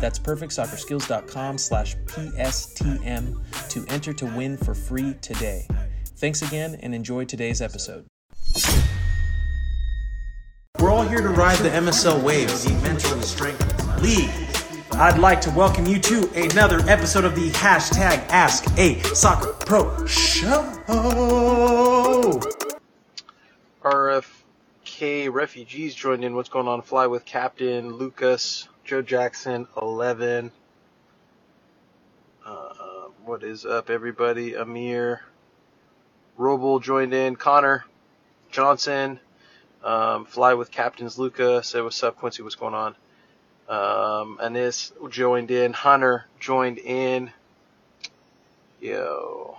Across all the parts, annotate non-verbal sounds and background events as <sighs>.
That's perfectsoccerskills.com slash PSTM to enter to win for free today. Thanks again and enjoy today's episode. We're all here to ride the MSL wave, the Mental Strength League. I'd like to welcome you to another episode of the hashtag Ask a Soccer Pro Show. RFK refugees joined in. What's going on? Fly with Captain Lucas, Joe Jackson, 11. Uh, what is up, everybody? Amir, Roble joined in. Connor, Johnson, um, Fly with Captains Luca said, What's up, Quincy? What's going on? Um, Anis joined in. Hunter joined in. Yo.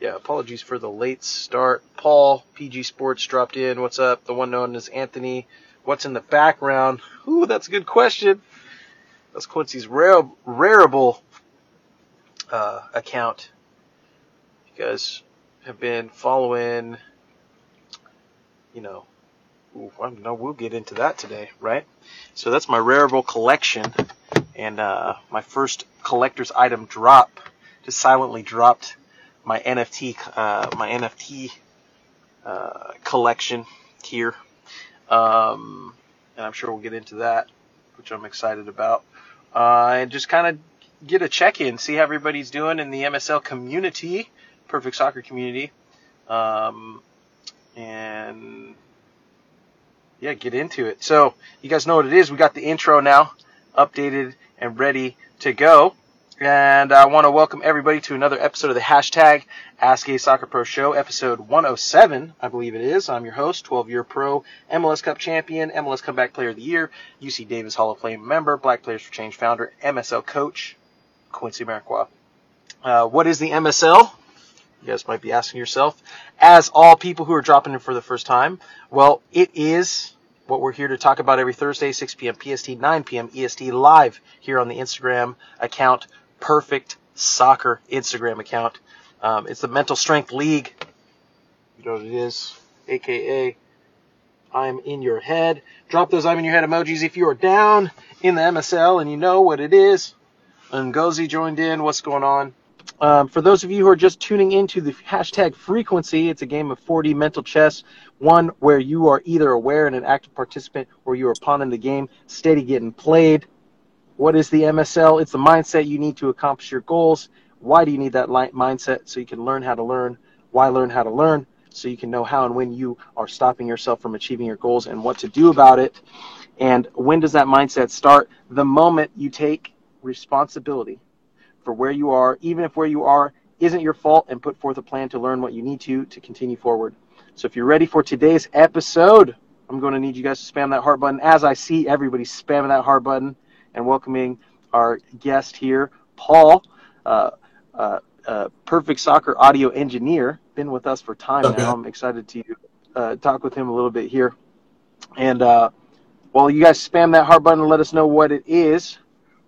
Yeah, apologies for the late start. Paul, PG Sports dropped in. What's up? The one known as Anthony. What's in the background? Ooh, that's a good question. That's Quincy's rare, Rarible uh, account. You guys have been following, you know, ooh, know, we'll get into that today, right? So that's my Rarible collection, and uh, my first collector's item drop. Just silently dropped my NFT, uh, my NFT uh, collection here, um, and I'm sure we'll get into that, which I'm excited about, uh, and just kind of get a check in, see how everybody's doing in the MSL community, perfect soccer community, um, and yeah, get into it. So you guys know what it is. We got the intro now, updated and ready to go. And I want to welcome everybody to another episode of the hashtag Ask a Soccer Pro Show, episode 107, I believe it is. I'm your host, 12 year pro, MLS Cup champion, MLS Comeback Player of the Year, UC Davis Hall of Fame member, Black Players for Change founder, MSL coach, Quincy Amarikwa. Uh, what is the MSL? You guys might be asking yourself. As all people who are dropping in for the first time, well, it is what we're here to talk about every Thursday, 6 p.m. PST, 9 p.m. EST, live here on the Instagram account perfect soccer Instagram account. Um, it's the Mental Strength League. You know what it is, aka I'm in your head. Drop those I'm in your head emojis if you are down in the MSL and you know what it is. Ngozi joined in. What's going on? Um, for those of you who are just tuning into the hashtag frequency, it's a game of 4D mental chess, one where you are either aware and an active participant or you are pawn in the game, steady getting played. What is the MSL? It's the mindset you need to accomplish your goals. Why do you need that mindset? So you can learn how to learn. Why learn how to learn? So you can know how and when you are stopping yourself from achieving your goals and what to do about it. And when does that mindset start? The moment you take responsibility for where you are, even if where you are isn't your fault, and put forth a plan to learn what you need to to continue forward. So if you're ready for today's episode, I'm going to need you guys to spam that heart button as I see everybody spamming that heart button and welcoming our guest here, Paul, uh, uh, uh, Perfect Soccer audio engineer. Been with us for time okay. now. I'm excited to uh, talk with him a little bit here. And uh, while you guys spam that heart button and let us know what it is,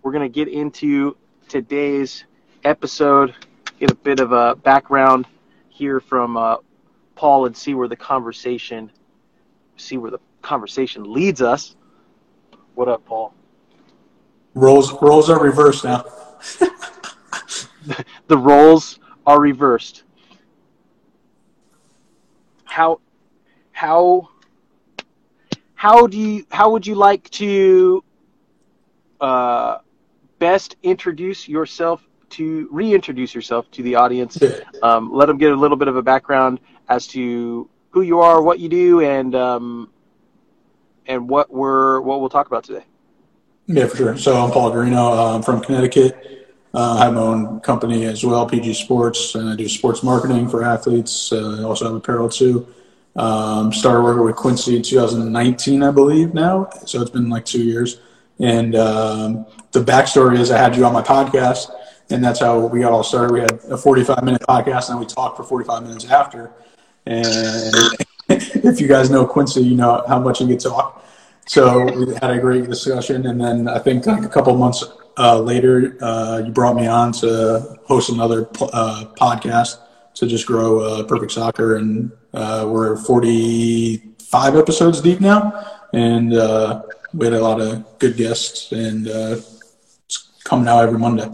we're going to get into today's episode, get a bit of a background here from uh, Paul and see where the conversation see where the conversation leads us. What up, Paul? Roles roles are reversed now. <laughs> the roles are reversed. How how how do you how would you like to uh, best introduce yourself to reintroduce yourself to the audience? Um, let them get a little bit of a background as to who you are, what you do, and um, and what we're what we'll talk about today. Yeah, for sure. So I'm Paul Garino. I'm from Connecticut. Uh, I have my own company as well, PG Sports, and I do sports marketing for athletes. Uh, I also have apparel too. Um, started working with Quincy in 2019, I believe now. So it's been like two years. And um, the backstory is I had you on my podcast, and that's how we got all started. We had a 45 minute podcast, and we talked for 45 minutes after. And <laughs> if you guys know Quincy, you know how much he can talk. So we had a great discussion, and then I think like a couple months uh, later, uh, you brought me on to host another uh, podcast to just grow uh, Perfect Soccer, and uh, we're 45 episodes deep now, and uh, we had a lot of good guests, and it's coming out every Monday.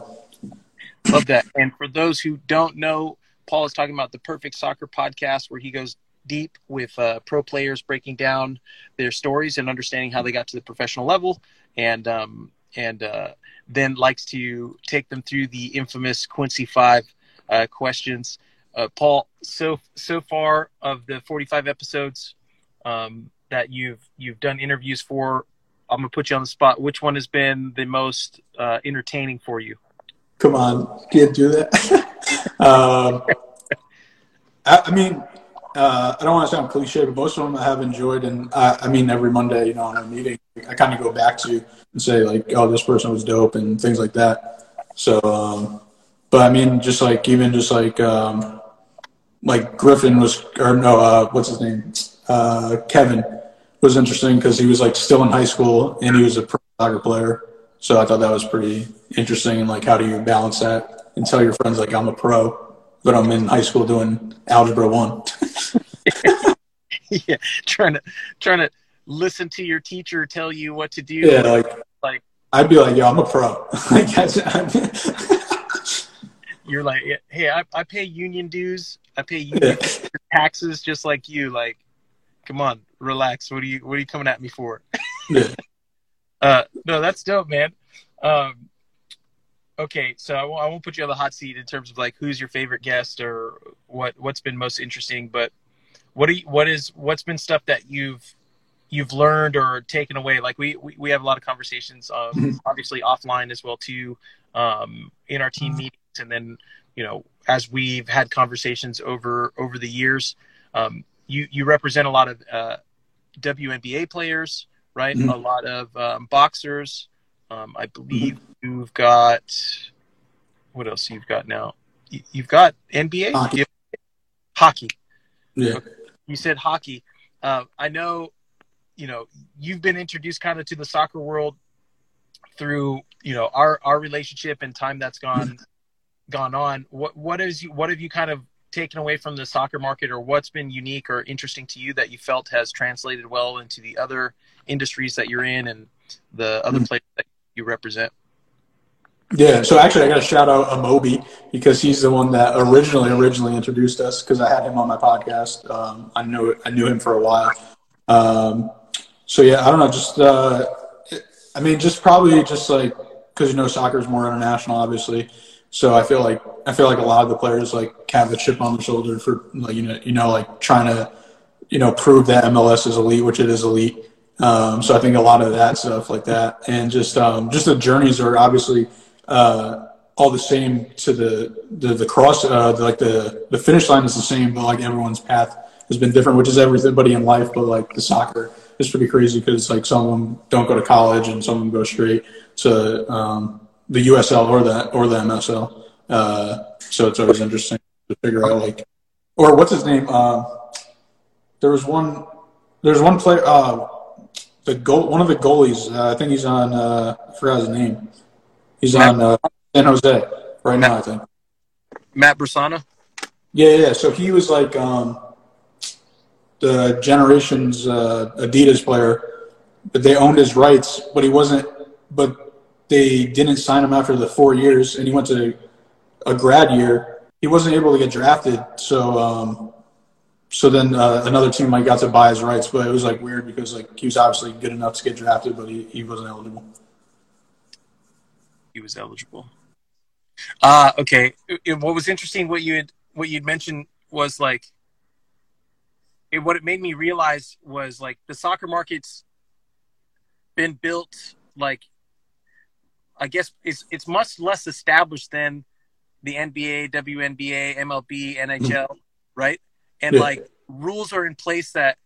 Love that. And for those who don't know, Paul is talking about the Perfect Soccer podcast, where he goes deep with uh, pro players, breaking down their stories and understanding how they got to the professional level, and um, and uh, then likes to take them through the infamous Quincy Five uh, questions. Uh, Paul, so so far of the forty-five episodes um, that you've you've done interviews for, I'm gonna put you on the spot. Which one has been the most uh, entertaining for you? Come on, can't do that. <laughs> um, I, I mean, uh, I don't want to sound cliche, but most of them I have enjoyed, and I, I mean, every Monday, you know, in a meeting, I kind of go back to and say like, "Oh, this person was dope," and things like that. So, um, but I mean, just like even just like um, like Griffin was, or no, uh, what's his name? Uh, Kevin was interesting because he was like still in high school and he was a pro soccer player. So I thought that was pretty interesting. And like, how do you balance that and tell your friends like I'm a pro, but I'm in high school doing algebra one. <laughs> yeah, trying to trying to listen to your teacher tell you what to do. Yeah, like like I'd be like, yo, I'm a pro. <laughs> like that's, <laughs> you're like, hey, I, I pay union dues. I pay union yeah. taxes just like you. Like, come on, relax. What are you What are you coming at me for? yeah. Uh, no, that's dope, man. Um, okay, so I won't, put you on the hot seat in terms of like who's your favorite guest or what what's been most interesting, but what are you, what is what's been stuff that you've you've learned or taken away? Like we we, we have a lot of conversations, um, mm-hmm. obviously offline as well too, um, in our team meetings, and then you know as we've had conversations over over the years. Um, you you represent a lot of uh, WNBA players, right? Mm-hmm. A lot of um, boxers. Um, I believe mm-hmm. you've got what else you've got now? You've got NBA hockey. hockey. Yeah. You said hockey. Uh, I know, you know, you've been introduced kind of to the soccer world through, you know, our our relationship and time that's gone gone on. What what is you what have you kind of taken away from the soccer market, or what's been unique or interesting to you that you felt has translated well into the other industries that you're in and the other mm-hmm. places that you represent? Yeah, so actually, I got to shout out Amobi because he's the one that originally originally introduced us because I had him on my podcast. Um, I knew I knew him for a while. Um, so yeah, I don't know. Just uh, I mean, just probably just like because you know soccer is more international, obviously. So I feel like I feel like a lot of the players like have a chip on their shoulder for like you know you know like trying to you know prove that MLS is elite, which it is elite. Um, so I think a lot of that stuff like that, and just um, just the journeys are obviously uh, all the same to the the, the cross uh, the, like the the finish line is the same, but like everyone's path has been different, which is everybody in life. But like the soccer is pretty crazy because like some of them don't go to college and some of them go straight to um, the USL or the or the MSL. Uh, so it's always interesting to figure out like or what's his name. Uh, there was one. There's one player. The goal. One of the goalies. Uh, I think he's on. Uh, I forgot his name. He's Matt, on uh, San Jose right Matt, now, I think. Matt Bersano? Yeah, yeah. So he was like um, the Generations uh, Adidas player, but they owned his rights, but he wasn't. But they didn't sign him after the four years, and he went to a grad year. He wasn't able to get drafted, so um, so then uh, another team like got to buy his rights, but it was like weird because like he was obviously good enough to get drafted, but he, he wasn't eligible he was eligible. Uh okay. What was interesting, what you had, what you'd mentioned was like, it, what it made me realize was like the soccer market's been built like, I guess it's it's much less established than the NBA, WNBA, MLB, NHL, mm-hmm. right? And yeah. like rules are in place that,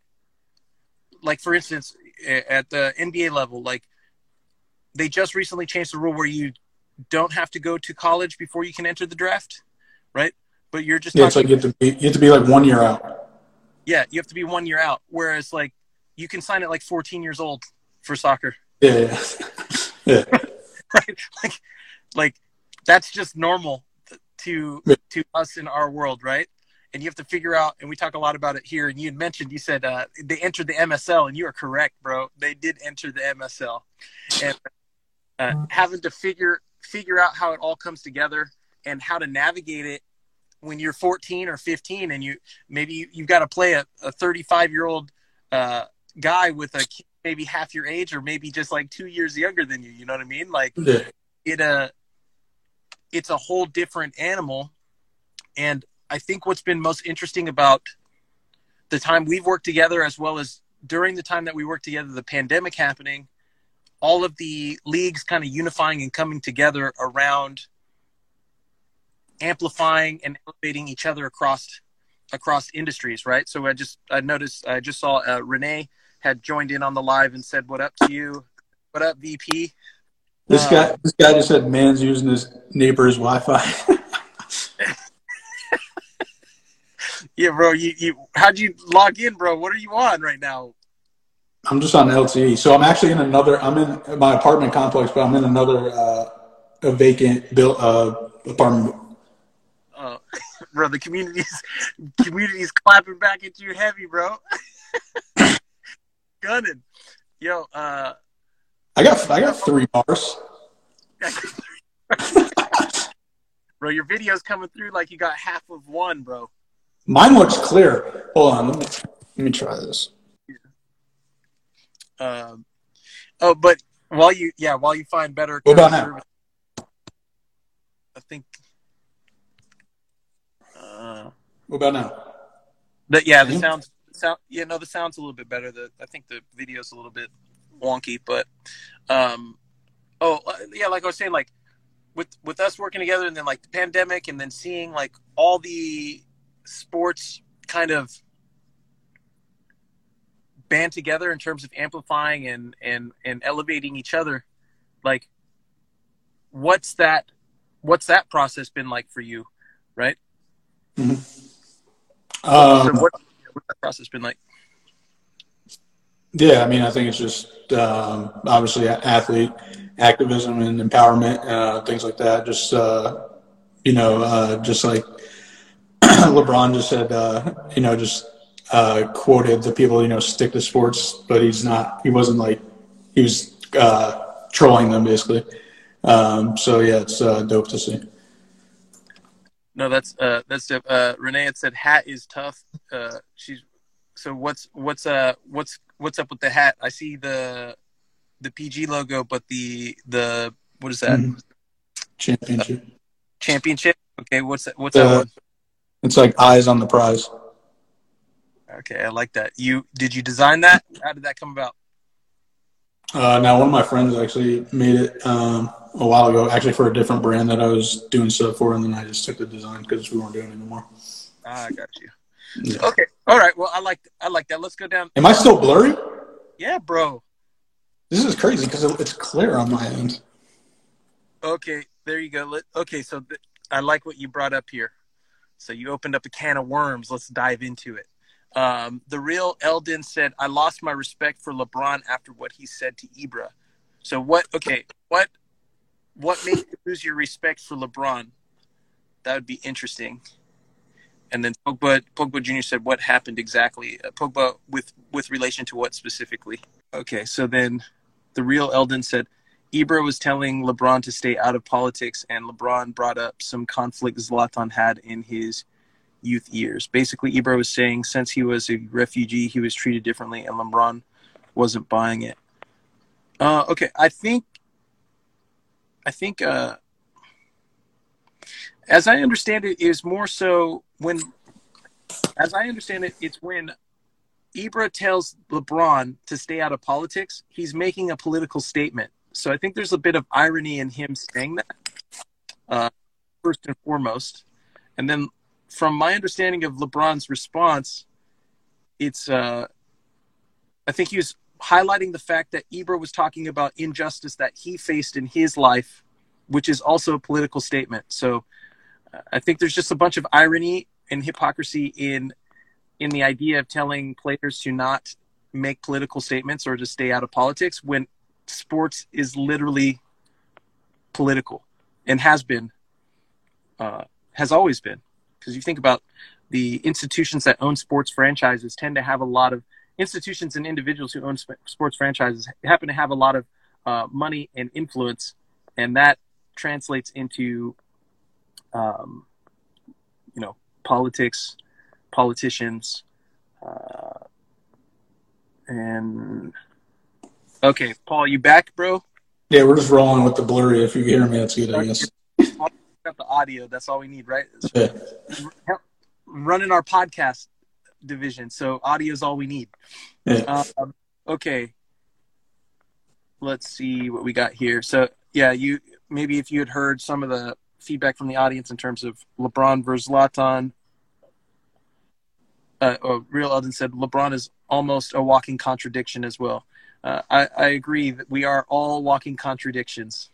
like for instance, at the NBA level, like they just recently changed the rule where you don't have to go to college before you can enter the draft, right? But you're just Yeah, it's like you have to be you have to be like one year out. yeah, you have to be one year out. Whereas like you can sign at like 14 years old for soccer, Yeah, yeah, yeah. <laughs> <laughs> right? Like, like that's just normal to to us in our world, right? And you have to figure out, and we talk a lot about it here. And you had mentioned, you said uh, they entered the MSL, and you are correct, bro. They did enter the MSL, and uh, having to figure figure out how it all comes together and how to navigate it when you're 14 or 15, and you maybe you, you've got to play a, a 35 year old uh, guy with a kid maybe half your age or maybe just like two years younger than you. You know what I mean? Like yeah. it uh it's a whole different animal and i think what's been most interesting about the time we've worked together as well as during the time that we worked together the pandemic happening all of the leagues kind of unifying and coming together around amplifying and elevating each other across across industries right? So i just i noticed i just saw uh, renee had joined in on the live and said what up to you? What up vp This Uh, guy, this guy just said, "Man's using his neighbor's Wi-Fi." <laughs> Yeah, bro. You, you how'd you log in, bro? What are you on right now? I'm just on LTE, so I'm actually in another. I'm in my apartment complex, but I'm in another uh, a vacant built uh, apartment. Uh, <laughs> bro, the community's <laughs> community's clapping back at you heavy, bro. <laughs> Gunning. Yo, uh I got I got three bars. bro, your video's coming through like you got half of one, bro. Mine looks clear. Hold on, let me let me try this. Um oh, but while you yeah, while you find better What about now? I think uh What about now? But yeah, the Mhm. sounds sound yeah, no, the sound's a little bit better. The I think the video's a little bit wonky, but um oh uh, yeah, like I was saying, like with with us working together and then like the pandemic and then seeing like all the sports kind of band together in terms of amplifying and and and elevating each other. Like what's that what's that process been like for you right? Um, so what, what's that process been like? Yeah, I mean, I think it's just um, obviously athlete activism and empowerment, uh, things like that. Just uh, you know, uh, just like <clears throat> LeBron just said, uh, you know, just uh, quoted the people, you know, stick to sports, but he's not. He wasn't like he was uh, trolling them basically. Um, so yeah, it's uh, dope to see. No, that's uh that's dope. Uh Renee had said hat is tough. Uh she's so what's what's uh what's what's up with the hat? I see the the PG logo, but the the what is that? Mhm. Championship. Championship? Okay, what's that what's Uh, that one? It's like eyes on the prize. Okay, I like that. You did you design that? How did that come about? Uh, now, one of my friends actually made it um, a while ago, actually for a different brand that I was doing stuff for, and then I just took the design because we weren't doing it anymore. Ah, I got you. Yeah. Okay. All right. Well I like I like that. Let's go down. Am I still blurry? Yeah, bro. This is crazy because it's clear on my end. Okay, there you go. Let, okay, so th- I like what you brought up here. So you opened up a can of worms. Let's dive into it. Um, the real Eldon said, "I lost my respect for LeBron after what he said to Ibra." So what? Okay, what? What made you lose your respect for LeBron? That would be interesting. And then Pogba, Pogba Jr. said, "What happened exactly?" Uh, Pogba with with relation to what specifically? Okay, so then the real Eldon said, Ibra was telling LeBron to stay out of politics, and LeBron brought up some conflict Zlatan had in his youth years. Basically, Ibra was saying since he was a refugee, he was treated differently, and LeBron wasn't buying it. Uh, okay, I think, I think, uh, as I understand it, is more so when, as I understand it, it's when Ibra tells LeBron to stay out of politics. He's making a political statement. So I think there's a bit of irony in him saying that, uh, first and foremost. And then, from my understanding of LeBron's response, it's uh, I think he was highlighting the fact that Ibra was talking about injustice that he faced in his life which is also a political statement. So uh, I think there's just a bunch of irony and hypocrisy in in the idea of telling players to not make political statements or to stay out of politics when sports is literally political and has been uh, has always been. Because you think about the institutions that own sports franchises tend to have a lot of institutions and individuals who own sp- sports franchises happen to have a lot of uh, money and influence and that translates into um, you know politics politicians uh, and okay paul you back bro Yeah, we're just rolling with the blurry. If you can hear me, that's good, I guess. got the audio that's all we need right Yeah. running our podcast division so audio is all we need Yeah. Um, okay. Let's see what we got here. So, yeah, you maybe if you had heard some of the feedback from the audience in terms of LeBron versus Zlatan. Uh, oh, Real Eldon said LeBron is almost a walking contradiction as well. Uh, I, I agree that we are all walking contradictions.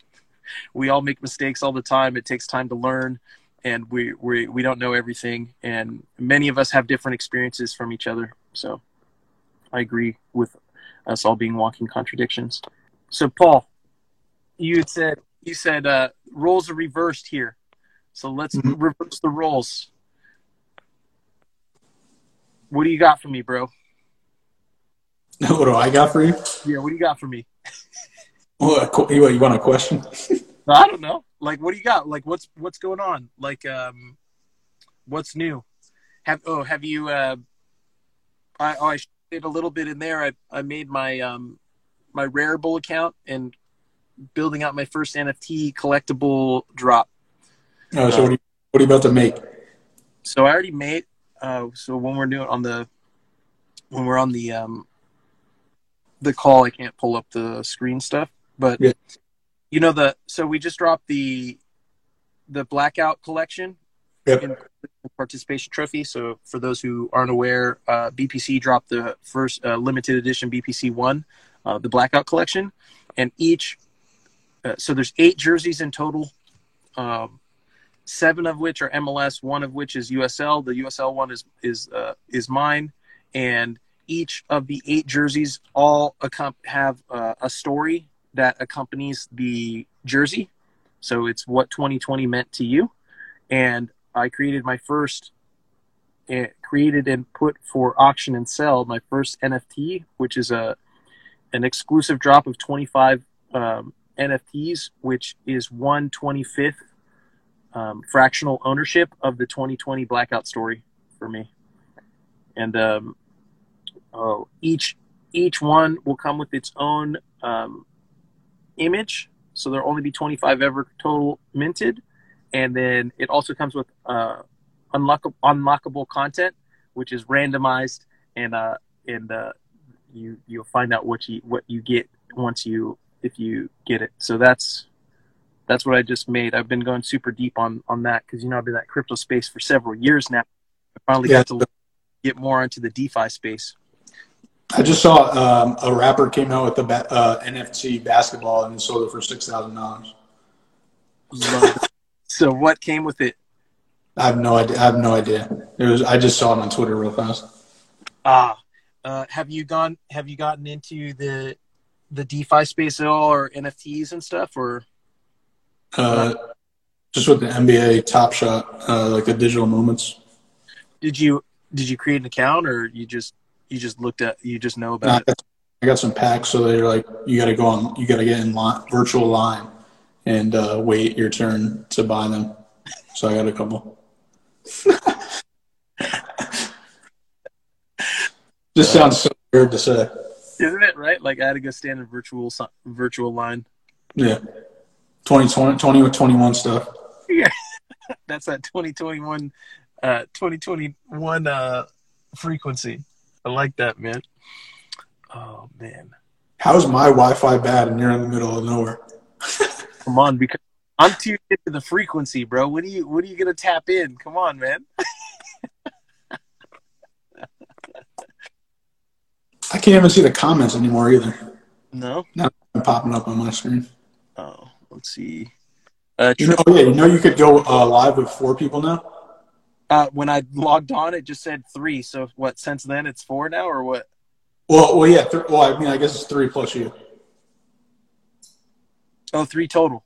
We all make mistakes all the time. It takes time to learn, and we we we don't know everything. And many of us have different experiences from each other. So. I agree with us all being walking contradictions. So, Paul, you had said you said uh, roles are reversed here. So let's Mhm. reverse the roles. What do you got for me, bro? <laughs> What do I got for you? Yeah, what do you got for me? What, you, you want a question? <laughs> I don't know. Like, what do you got? Like, what's what's going on? Like, um, what's new? Have oh, have you? Uh, I oh, I did a little bit in there. I I made my um my Rarible account and building out my first NFT collectible drop. Oh, so what are, you, what are you about to make? So I already made. Uh, so when we're doing on the when we're on the um the call, I can't pull up the screen stuff, but Yeah. you know the so we just dropped the the blackout collection Yep. in participation trophy. So for those who aren't aware, uh, BPC dropped the first uh, limited edition BPC one, uh, the blackout collection, and each. Uh, so there's eight jerseys in total, um, seven of which are MLS, one of which is USL. The USL one is is uh, is mine, and each of the eight jerseys all have uh, a story that accompanies the jersey. So it's what 2020 meant to you, and I created my first, uh, created and put for auction and sell my first NFT, which is a an exclusive drop of 25 um, NFTs, which is one 25th um, fractional ownership of the 2020 blackout story for me. And um, oh, each each one will come with its own um, image, so there'll only be 25 ever total minted and then it also comes with uh, unlockable, unlockable content, which is randomized, and uh, and uh, you you'll find out what you what you get once you if you get it. So that's that's what I just made. I've been going super deep on on that because you know I've been in that crypto space for several years now. I finally Yeah. got to get more into the DeFi space. I just saw um, a rapper came out with a ba- uh, NFT basketball and sold it for six thousand dollars. <laughs> So what came with it? I have no idea. I have no idea. It was. I just saw it on Twitter real fast. Ah, uh, have you gone? Have you gotten into the the DeFi space at all, or NFTs and stuff, or Uh, just with the NBA Top Shot, uh, like the digital moments. did you did you create an account, or you just you just looked at you just know I about it? got, I got some packs, so they're like, you got to go on, you got to get in line, virtual line, and uh, wait your turn to buy them. So I got a couple. <laughs> This sounds so weird to say. Isn't it right? Like I had to go stand in virtual virtual line. Yeah, 2020, 20 21 stuff. Yeah, <laughs> that's that 2021 uh 2021 uh frequency. I like that, man. Oh man. How's my Wi-Fi bad and you're in the middle of nowhere? <laughs> Come on, because I'm tuned into the frequency, bro. What are you what are you gonna tap in? Come on, man. I can't even see the comments anymore either. No? Not popping up on my screen. Oh, let's see. Uh, You know, oh, yeah, you know you could go uh, live with four people now. Uh, when I logged on, it just said three. So what? Since then, it's four now, or what? Well, well, yeah. Th- well, I mean, I guess it's three plus you. Oh, three total.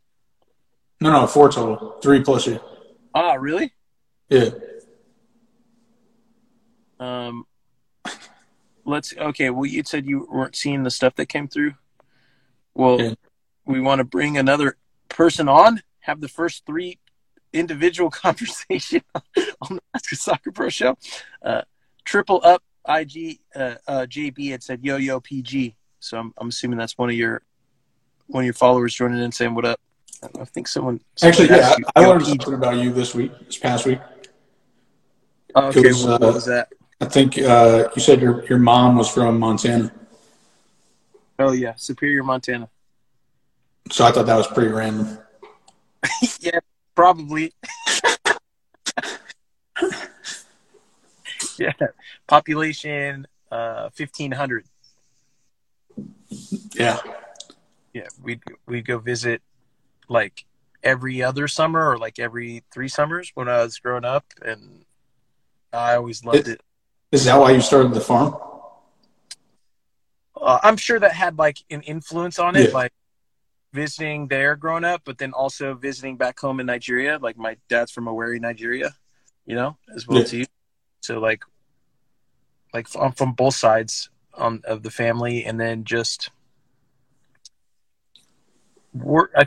No, no, four total. Three plus you. Ah, really? Yeah. Um, let's. Okay. Well, you said you weren't seeing the stuff that came through. Well, Yeah. we want to bring another person on. Have the first three individual <laughs> conversation on the Soccer Pro show. Uh, triple up IG uh, uh, JB had said yo yo PG. So I'm, I'm assuming that's one of your one of your followers joining in saying what up. I think someone, someone Actually, yeah, you, I, learned PG. something about you this week, this past week. Oh, okay, Because, what, uh, was that? I think uh, you said your your mom was from Montana, Oh yeah, Superior, Montana. so I thought that was pretty random. <laughs> yeah, probably. <laughs> yeah, population uh, fifteen hundred. Yeah. Yeah, we'd we'd go visit like every other summer or like every three summers when I was growing up, and I always loved it. Is that why you started the farm? Uh, I'm sure that had like an influence on it, Yeah. like visiting there growing up, but then also visiting back home in Nigeria. Like my dad's from Owerri, Nigeria, you know, as well Yeah. too. So like, like I'm from both sides um, of the family, and then just work. I,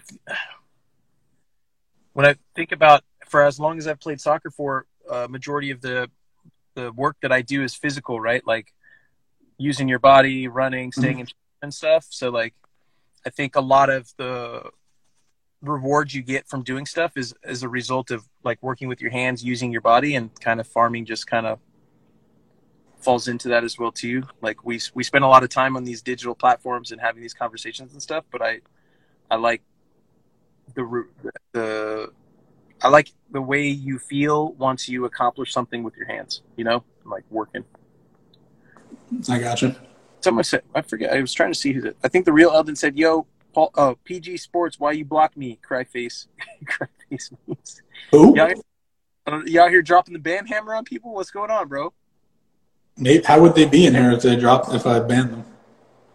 when I think about for as long as I've played soccer for, uh, majority of the the work that I do is physical, right? Like using your body, running, staying in and stuff. So like, I think a lot of the rewards you get from doing stuff is as a result of like working with your hands, using your body, and kind of farming just kind of falls into that as well too. Like we we spend a lot of time on these digital platforms and having these conversations and stuff, but I I like the the I like the way you feel once you accomplish something with your hands. You know, like working. I gotcha. Someone said I forget. I was trying to see who. The, I think the real Eldon said, "Yo, Paul, oh, PG Sports, why you block me?" Cry face, <laughs> cry face. memes. Who? Y'all, uh, you out here dropping the band hammer on people? What's going on, bro? Nate, how would they be in here if they dropped if I banned them?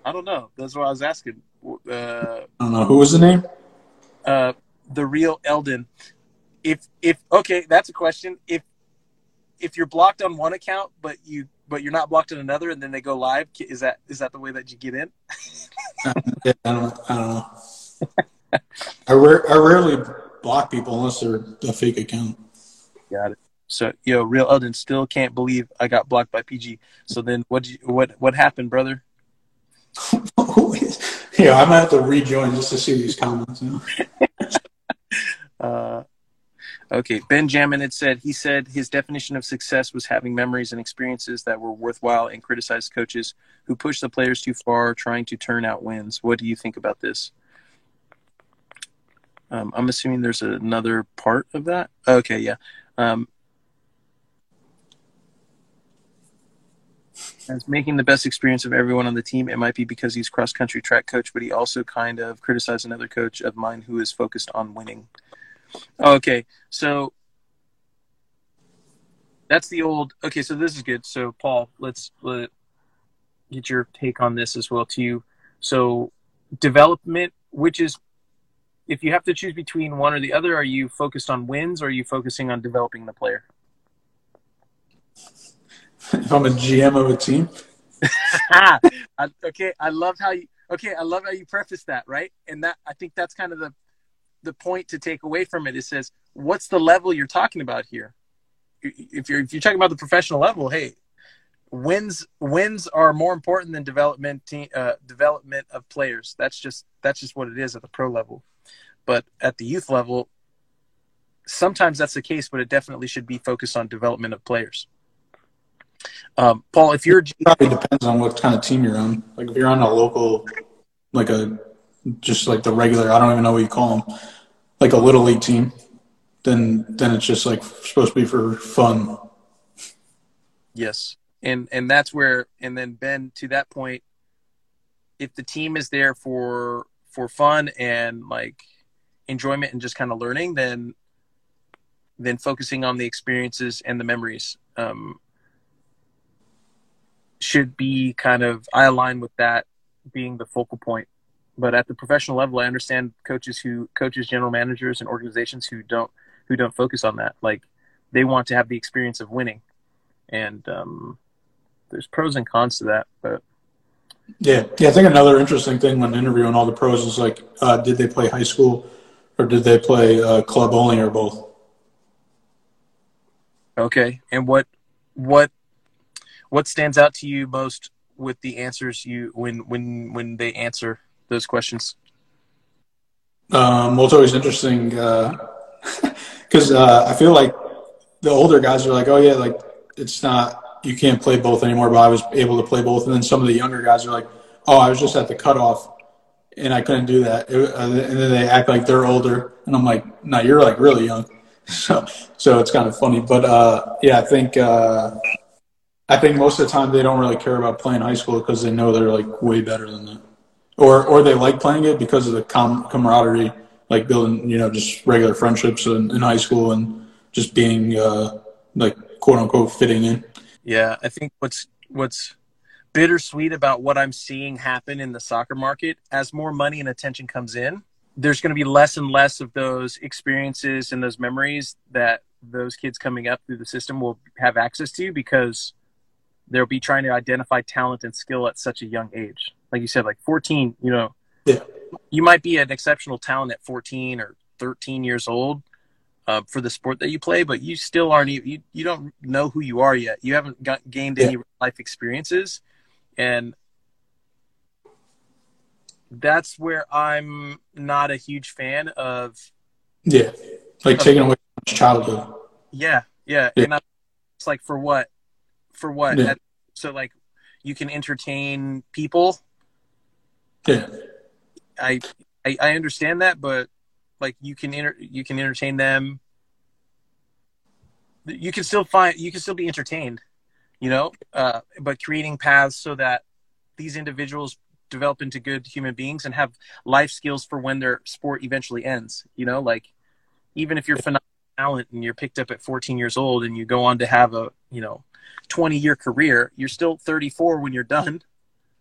I don't know. That's what I was asking. Uh, I don't know. Who was the name? uh, the real Eldon. If if okay, that's a question. If if you're blocked on one account, but you but you're not blocked in another, and then they go live, is that is that the way that you get in? <laughs> Yeah, I don't. I don't know. I, I rarely block people unless they're a fake account. Got it. So yo, real Eldon still can't believe I got blocked by PG. So then what you, what what happened, brother? <laughs> Yeah, I might have to rejoin just to see these comments. You know? <laughs> Uh, okay, Benjamin had said he said his definition of success was having memories and experiences that were worthwhile and criticized coaches who push the players too far, trying to turn out wins. What do you think about this? Um, I'm assuming there's another part of that. Okay, yeah. Um, as making the best experience of everyone on the team, it might be because he's cross country track coach, but he also kind of criticized another coach of mine who is focused on winning. Okay, so that's the old. Okay, so this is good. So Paul, let's let get your take on this as well too. So development, which is if you have to choose between one or the other, are you focused on wins or are you focusing on developing the player? If I'm a GM of a team, <laughs> I, okay, I love how you. Okay, I love how you preface that, right? And that I think that's kind of the the point to take away from it. It says, what's the level you're talking about here? If you're if you're talking about the professional level, hey, wins wins are more important than development uh, development of players. That's just that's just what it is at the pro level. But at the youth level, sometimes that's the case, but it definitely should be focused on development of players. Um, Paul, if you're it probably depends on what kind of team you're on. Like if you're on a local, like a just like the regular, I don't even know what you call them, like a little league team, then then it's just like supposed to be for fun. Yes. And and that's where and then Ben to that point if the team is there for for fun and like enjoyment and just kind of learning then then focusing on the experiences and the memories. Um, should be kind of I align with that being the focal point. But at the professional level, I understand coaches who coaches, general managers, and organizations who don't who don't focus on that. Like they want to have the experience of winning, and um, there's pros and cons to that. But yeah, yeah, I think another interesting thing when interviewing all the pros is like, uh, did they play high school or did they play uh, club only or both? Okay, and what what what stands out to you most with the answers you when when when they answer those questions? Um, well, it's always interesting because uh, <laughs> uh, I feel like the older guys are like, oh yeah, like it's not you can't play both anymore, but I was able to play both. And then some of the younger guys are like, oh, I was just at the cutoff and I couldn't do that. It, uh, and then they act like they're older, and I'm like, no, you're like really young. <laughs> So, so it's kind of funny, but uh, yeah, I think uh, I think most of the time they don't really care about playing high school because they know they're like way better than that, or or they like playing it because of the com- camaraderie, like building you know just regular friendships in, in high school and just being uh, like quote unquote fitting in. Yeah, I think what's what's bittersweet about what I'm seeing happen in the soccer market as more money and attention comes in. There's going to be less and less of those experiences and those memories that those kids coming up through the system will have access to because they'll be trying to identify talent and skill at such a young age. Like you said, like 14, you know, yeah. you might be an exceptional talent at 14 or 13 years old uh, for the sport that you play, but you still aren't, you, you don't know who you are yet. You haven't got, gained any life experiences. And that's where I'm not a huge fan of. Yeah. Like of, taking away childhood. Yeah. Yeah. yeah. And I, it's like, for what? for what? Yeah. So like you can entertain people. Yeah. I, I I understand that, but like you can you can entertain them. You can still find you can still be entertained, you know. Uh, but creating paths so that these individuals develop into good human beings and have life skills for when their sport eventually ends. You know, like even if you're phenomenal talent and you're picked up at 14 years old and you go on to have a you know 20 year career. You're still 34 when you're done.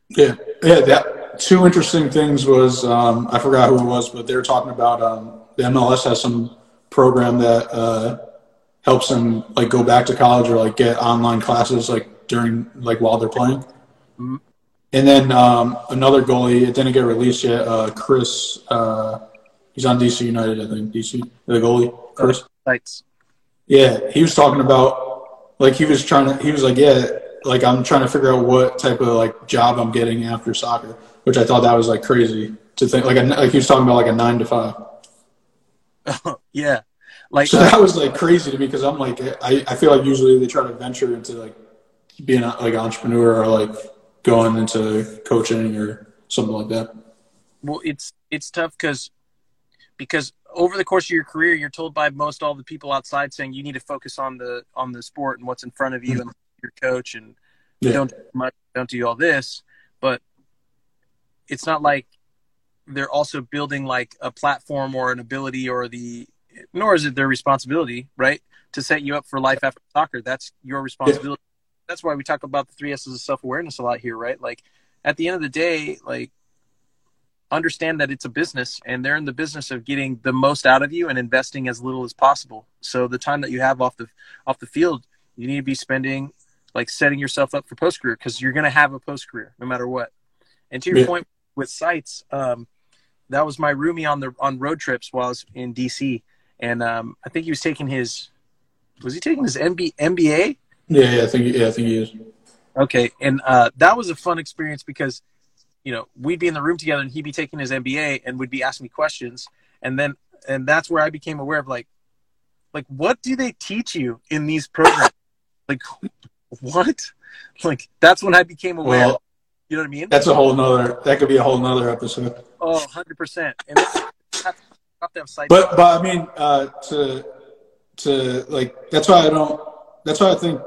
Yeah, yeah. That two interesting things was um, I forgot who it was, but they were talking about um, the MLS has some program that uh, helps them like go back to college or like get online classes like during like while they're playing. Mm-hmm. And then um, another goalie, it didn't get released yet. Uh, Chris, uh, he's on DC United, I think. DC, the goalie, Chris. Lights. Yeah, he was talking about like he was trying to he was like yeah like i'm trying to figure out what type of like job i'm getting after soccer which i thought that was like crazy to think like, a, like he was talking about like a nine to five <laughs> yeah like so that was like crazy to me because i'm like I, I feel like usually they try to venture into like being a, like an entrepreneur or like going into coaching or something like that well it's it's tough because because over the course of your career, you're told by most all the people outside saying you need to focus on the on the sport and what's in front of you mm-hmm. and your coach and yeah. don't do much, don't do all this. It's not like they're also building like a platform or an ability or the nor is it their responsibility, right, to set you up for life after soccer. That's your responsibility. Yeah. That's why we talk about the three S's of self awareness a lot here, right? Like at the end of the day, like understand that it's a business and they're in the business of getting the most out of you and investing as little as possible. So the time that you have off the off the field, you need to be spending like setting yourself up for post career because you're going to have a post career no matter what. And to your yeah. point with Seitz, um, that was my roomie on the on road trips while I was in DC, and um, I think he was taking his was he taking his MB, MBA? Yeah, yeah, I think yeah, I think he is. Okay, and uh, that was a fun experience because you know, we'd be in the room together and he'd be taking his MBA and would be asking me questions. And then, and that's where I became aware of like, like, what do they teach you in these programs? like, <laughs> what? Like, that's when I became aware. Well, you know what I mean? That's a whole nother, that could be a whole nother episode. Oh, 100%. And but, but I mean, uh, to, to like, that's why I don't, that's why I think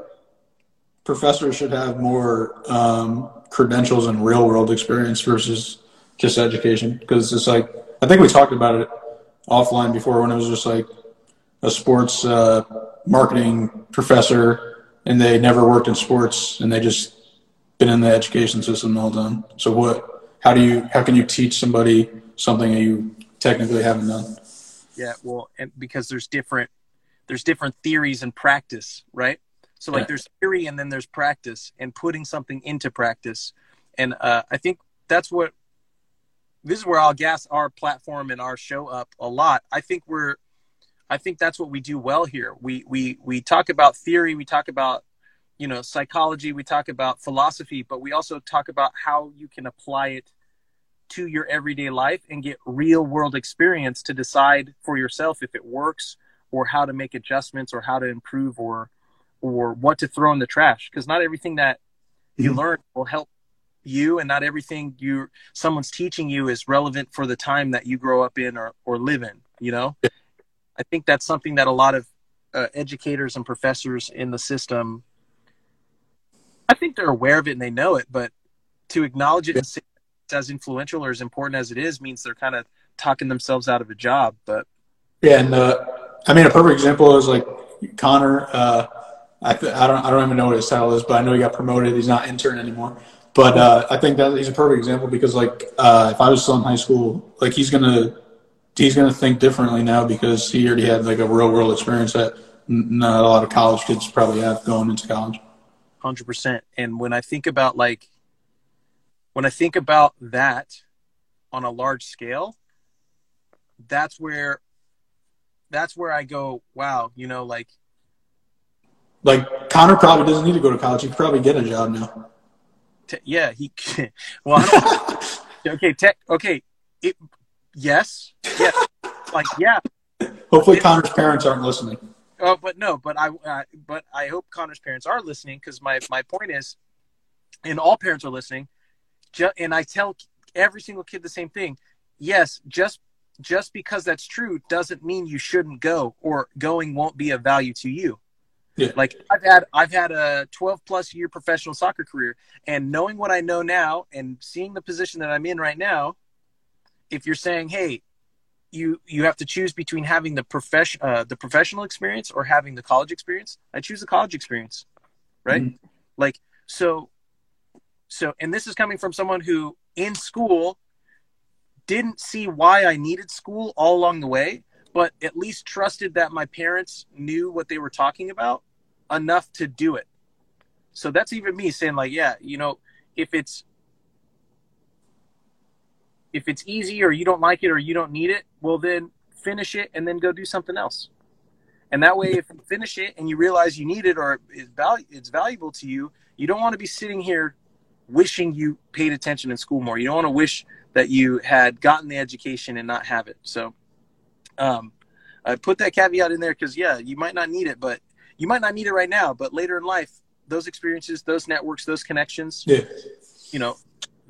professors should have more, um, credentials and real world experience versus just education because it's like I think we talked about it offline before when it was just like a sports uh, marketing professor and they never worked in sports and they just been in the education system all done. So what? How do you? How can you teach somebody something that you technically haven't done? Yeah, well, and because there's different there's different theories and practice, right? So like yeah. there's theory and then there's practice and putting something into practice. And uh, I think that's what this is where I'll gas our platform and our show up a lot. I think we're I think that's what we do well here. We we we talk about theory, we talk about you know psychology we talk about philosophy but we also talk about how you can apply it to your everyday life and get real world experience to decide for yourself if it works or how to make adjustments or how to improve or or what to throw in the trash. Because not everything that you mm-hmm. learn will help you and not everything you someone's teaching you is relevant for the time that you grow up in or, or live in you know? I think that's something that a lot of uh, educators and professors in the system I think they're aware of it and they know it, but to acknowledge it yeah. and say it's as influential or as important as it is means they're kind of talking themselves out of a job. But yeah, and uh, I mean a perfect example is like Connor. Uh, I th- I don't I don't even know what his title is, but I know he got promoted. He's not intern anymore. But uh, I think that he's a perfect example because like uh, if I was still in high school, like he's gonna he's gonna think differently now because he already had like a real world experience that not a lot of college kids probably have going into college. 100% and when i think about like when i think about that on a large scale that's where that's where i go wow you know like like connor probably doesn't need to go to college. He could probably get a job now. Yeah he <laughs> well <laughs> okay tech okay it, yes yeah like yeah. Hopefully it, connor's parents aren't listening Oh, but no, but I, uh, but I hope Connor's parents are listening because my my point is, and all parents are listening, ju- and I tell every single kid the same thing. Yes, just just because that's true doesn't mean you shouldn't go or going won't be of value to you. Yeah. Like I've had I've had a 12 plus year professional soccer career and knowing what I know now and seeing the position that I'm in right now, if you're saying, "Hey, you you have to choose between having the profession uh, the professional experience or having the college experience. I choose the college experience right? Mm-hmm. like so so and this is coming from someone who in school didn't see why i needed school all along the way but at least trusted that my parents knew what they were talking about enough to do it. So that's even me saying like yeah you know if it's if it's easy or you don't like it or you don't need it, well then finish it and then go do something else. And that way, if you finish it and you realize you need it or it's, val- it's valuable to you, you don't want to be sitting here wishing you paid attention in school more. You don't want to wish that you had gotten the education and not have it. So, um, I put that caveat in there because yeah, you might not need it, but you might not need it right now. But later in life, those experiences, those networks, those connections, yeah. you know,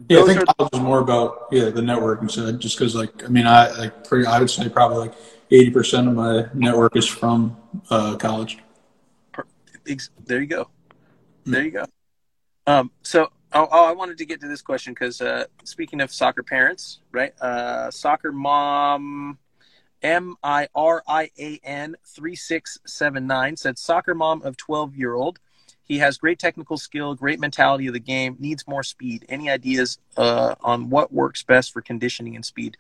yeah, I think college is more about yeah the networking side. Just because, like, I mean, I like pretty, I would say probably like eighty percent of my network is from uh, college. There you go. There you go. Um, so, oh, oh, I wanted to get to this question because uh, speaking of soccer parents, right? Uh, soccer mom, M I R I A N three six seven nine said soccer mom of twelve year old he has great technical skill, great mentality of the game, needs more speed. Any ideas uh, on what works best for conditioning and speed?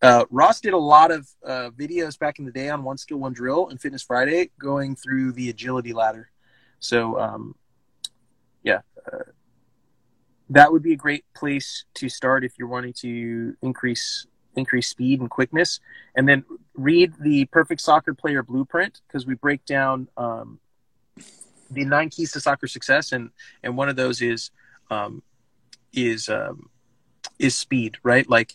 Uh, Ross did a lot of uh, videos back in the day on One Skill, One Drill and Fitness Friday going through the agility ladder. So, um, yeah, uh, that would be a great place to start if you're wanting to increase increase speed and quickness. And then read the Perfect Soccer Player Blueprint because we break down um, the nine keys to soccer success, and and one of those is um, is um, is speed, right? Like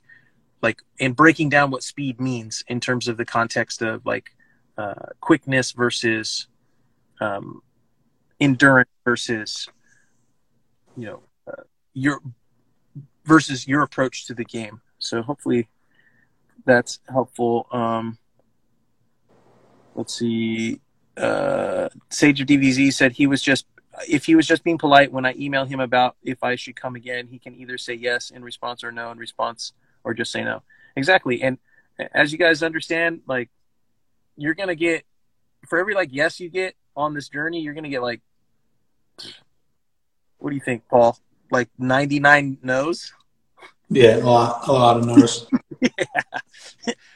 like in breaking down what speed means in terms of the context of like uh, quickness versus um, endurance versus you know uh, your versus your approach to the game. So hopefully that's helpful. Um, let's see uh, Sage of DVZ said he was just if he was just being polite when I email him about if I should come again, he can either say yes in response or no in response, or just say no. Exactly, and as you guys understand, like you're gonna get for every like yes you get on this journey, you're gonna get like what do you think, Paul? Like 99 no's? Yeah, a lot, a lot of no's. <laughs> yeah.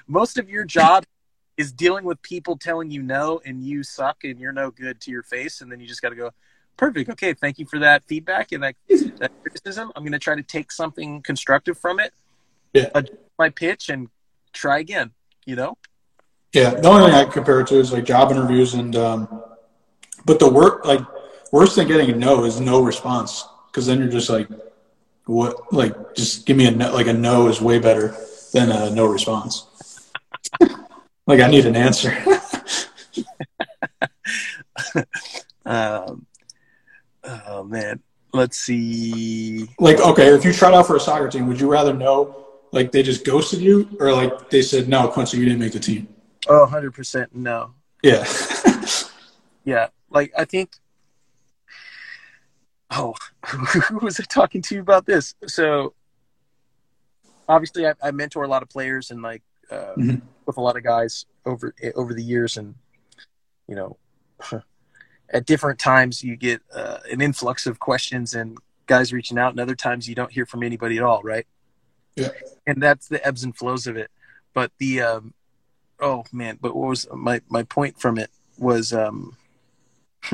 Most of your job is dealing with people telling you no and you suck and you're no good to your face, and then you just got to go, perfect. Okay, thank you for that feedback and that, that criticism. I'm going to try to take something constructive from it, yeah. adjust my pitch, and try again. You know? Yeah. The only thing I compare it to is like job interviews, and um, but the work like worse than getting a no is no response because then you're just like, what? Like, just give me a no. Like a no is way better than a no response. <laughs> like I need an answer. <laughs> um, oh man, let's see. Like, okay, if you tried out for a soccer team, would you rather know like they just ghosted you, or like they said no, Quincy, you didn't make the team? Oh, 100 percent no. Yeah. <laughs> yeah, like I think. Oh, <laughs> who was I talking to about this? So, obviously, I, I mentor a lot of players and like uh, mm-hmm. With a lot of guys over over the years, and you know, <laughs> at different times you get uh, an influx of questions and guys reaching out, and other times you don't hear from anybody at all, right? Yeah. And that's the ebbs and flows of it. But the um, oh man, but what was my my point from it was um, <laughs>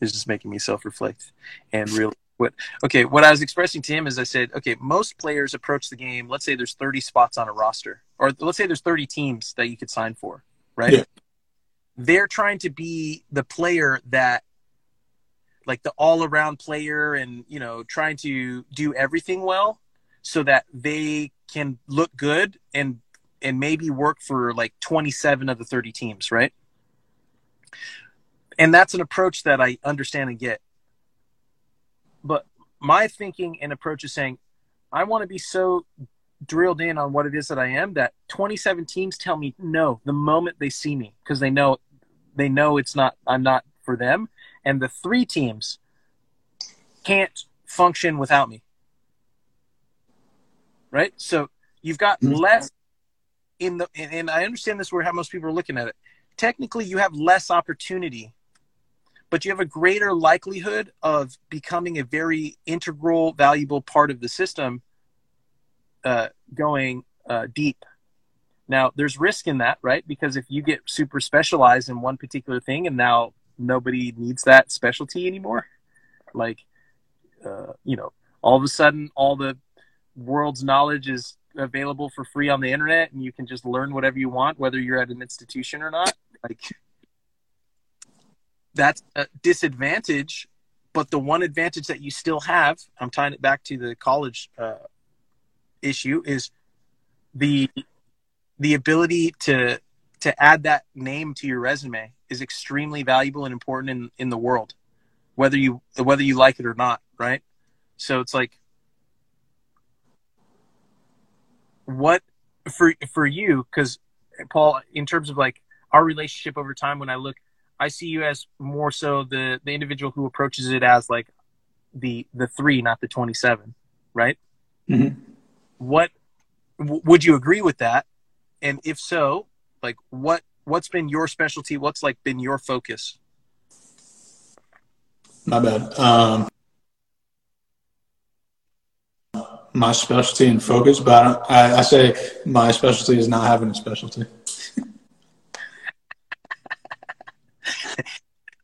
is just making me self reflect and really what okay what i was expressing to him is i said okay most players approach the game let's say there's 30 spots on a roster or let's say there's 30 teams that you could sign for right? Yeah. they're trying to be the player that like the all around player and you know trying to do everything well so that they can look good and and maybe work for like 27 of the 30 teams right? And that's an approach that i understand and get. But my thinking and approach is saying, I want to be so drilled in on what it is that I am that 27 teams tell me no the moment they see me because they know they know it's not I'm not for them, and the three teams can't function without me. Right, so you've got mm-hmm. less in the and I understand this where how most people are looking at it. Technically, you have less opportunity but you have a greater likelihood of becoming a very integral, valuable part of the system uh, going uh, deep. Now, there's risk in that, right? Because if you get super specialized in one particular thing and now nobody needs that specialty anymore, like, uh, you know, all of a sudden all the world's knowledge is available for free on the internet and you can just learn whatever you want, whether you're at an institution or not. Like, that's a disadvantage. But the one advantage that you still have, I'm tying it back to the college uh, issue, is the the ability to to add that name to your resume is extremely valuable and important in, in the world, whether you whether you like it or not, right? So it's like what for for you because Paul, in terms of like our relationship over time, when I look I see you as more so the the individual who approaches it as like the the three, not the twenty seven, right? Mm-hmm. What w- would you agree with that? And if so, like what what's been your specialty? What's like been your focus? My bad. Um, my specialty and focus, but I, I say my specialty is not having a specialty. <laughs>